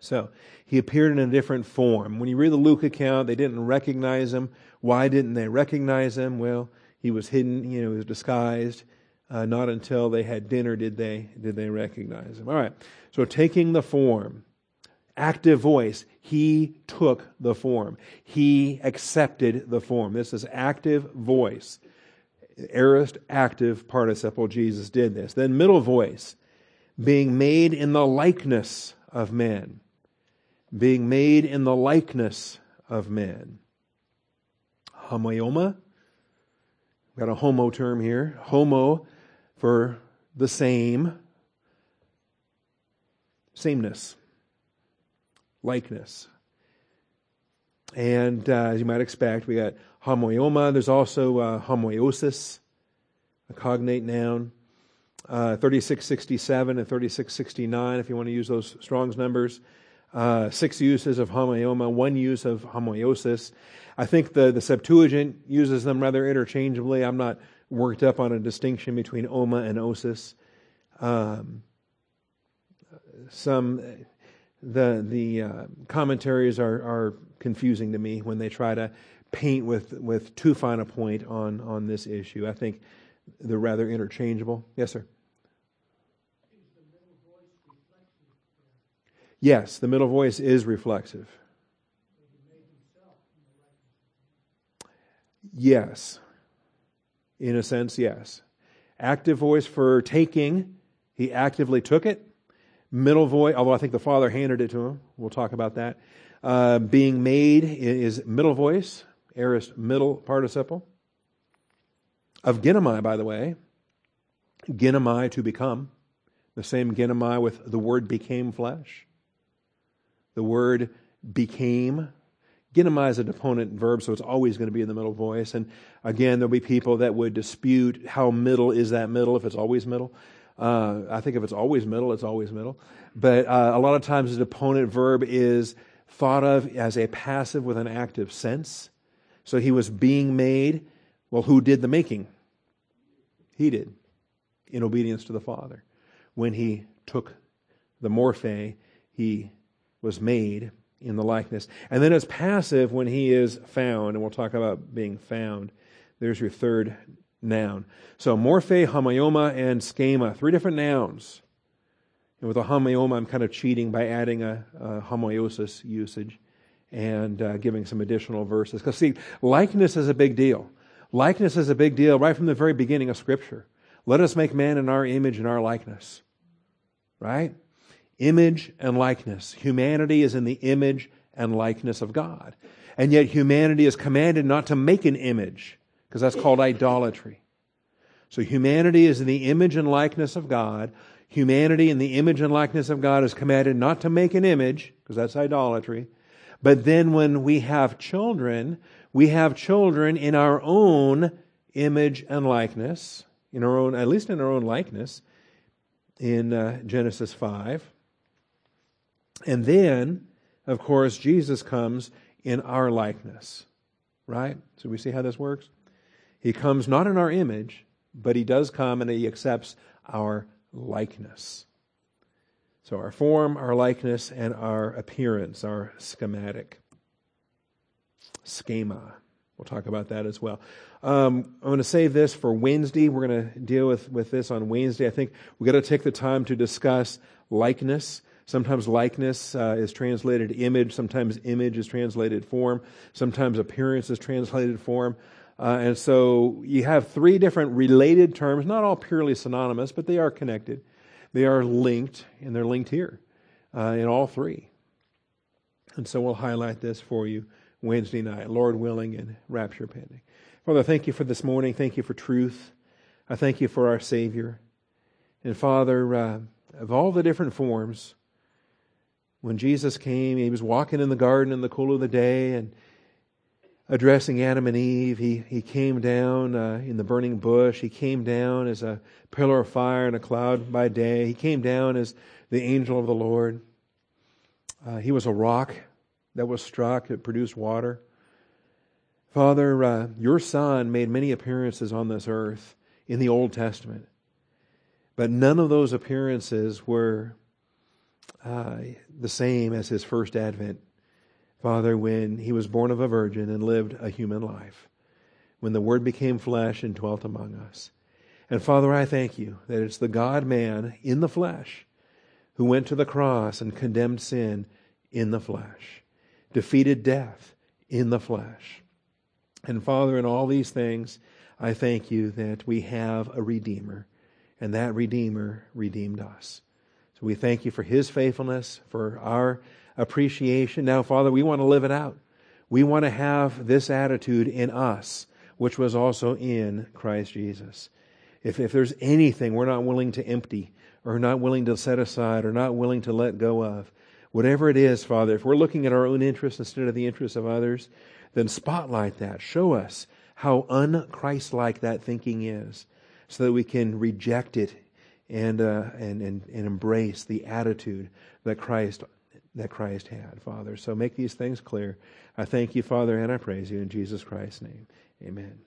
So, he appeared in a different form. When you read the Luke account, they didn't recognize him. Why didn't they recognize him? Well, he was hidden, you know, he was disguised. Uh, not until they had dinner did they did they recognize him. All right. So taking the form, active voice, he took the form. He accepted the form. This is active voice aorist active participle, Jesus did this. Then middle voice, being made in the likeness of man. Being made in the likeness of man. Homoioma. We've got a homo term here. Homo for the same. Sameness. Likeness. And uh, as you might expect, we got homoioma. There's also uh, homoiosis, a cognate noun. Uh, 3667 and 3669, if you want to use those Strong's numbers. Uh, six uses of homoioma, one use of homoiosis. I think the, the Septuagint uses them rather interchangeably. I'm not worked up on a distinction between oma and osis. Um, some the the uh, commentaries are, are confusing to me when they try to paint with, with too fine a point on, on this issue. I think they're rather interchangeable. Yes, sir. Yes, the middle voice is reflexive. Yes. In a sense, yes. Active voice for taking, he actively took it. Middle voice, although I think the Father handed it to him. We'll talk about that. Uh, being made is middle voice aorist middle participle. Of ginomai, by the way, ginomai to become, the same ginomai with the word became flesh. The word became. Ginomai is a deponent verb, so it's always going to be in the middle voice. And again, there'll be people that would dispute how middle is that middle, if it's always middle. Uh, I think if it's always middle, it's always middle. But uh, a lot of times the deponent verb is thought of as a passive with an active sense. So he was being made. Well, who did the making? He did, in obedience to the Father. When he took the morphe, he was made in the likeness. And then it's passive when he is found, and we'll talk about being found. There's your third noun. So morphe, homoioma, and schema, three different nouns. And with a homoioma, I'm kind of cheating by adding a, a homoiosis usage and uh, giving some additional verses. Because, see, likeness is a big deal. Likeness is a big deal right from the very beginning of Scripture. Let us make man in our image and our likeness. Right? Image and likeness. Humanity is in the image and likeness of God. And yet, humanity is commanded not to make an image, because that's called idolatry. So, humanity is in the image and likeness of God. Humanity in the image and likeness of God is commanded not to make an image, because that's idolatry but then when we have children, we have children in our own image and likeness, in our own, at least in our own likeness, in uh, Genesis 5. And then, of course, Jesus comes in our likeness, right? So we see how this works? He comes not in our image, but he does come and he accepts our likeness. So, our form, our likeness, and our appearance, our schematic. Schema. We'll talk about that as well. Um, I'm going to save this for Wednesday. We're going to deal with, with this on Wednesday. I think we've got to take the time to discuss likeness. Sometimes likeness uh, is translated image. Sometimes image is translated form. Sometimes appearance is translated form. Uh, and so you have three different related terms, not all purely synonymous, but they are connected. They are linked, and they're linked here uh, in all three. And so we'll highlight this for you Wednesday night, Lord willing, and rapture pending. Father, thank you for this morning. Thank you for truth. I thank you for our Savior. And Father, uh, of all the different forms, when Jesus came, he was walking in the garden in the cool of the day and addressing Adam and Eve. He, he came down uh, in the burning bush. He came down as a pillar of fire and a cloud by day. He came down as the angel of the Lord. Uh, he was a rock that was struck that produced water. Father, uh, your Son made many appearances on this earth in the Old Testament, but none of those appearances were uh, the same as his first advent. Father, when he was born of a virgin and lived a human life, when the Word became flesh and dwelt among us. And Father, I thank you that it's the God man in the flesh who went to the cross and condemned sin in the flesh, defeated death in the flesh. And Father, in all these things, I thank you that we have a Redeemer, and that Redeemer redeemed us. So we thank you for his faithfulness, for our appreciation. Now, Father, we want to live it out. We want to have this attitude in us, which was also in Christ Jesus. If, if there's anything we're not willing to empty, or not willing to set aside, or not willing to let go of, whatever it is, Father, if we're looking at our own interests instead of the interests of others, then spotlight that. Show us how unchristlike that thinking is so that we can reject it and, uh, and, and, and embrace the attitude that Christ, that Christ had, Father. So make these things clear. I thank you, Father, and I praise you in Jesus Christ's name. Amen.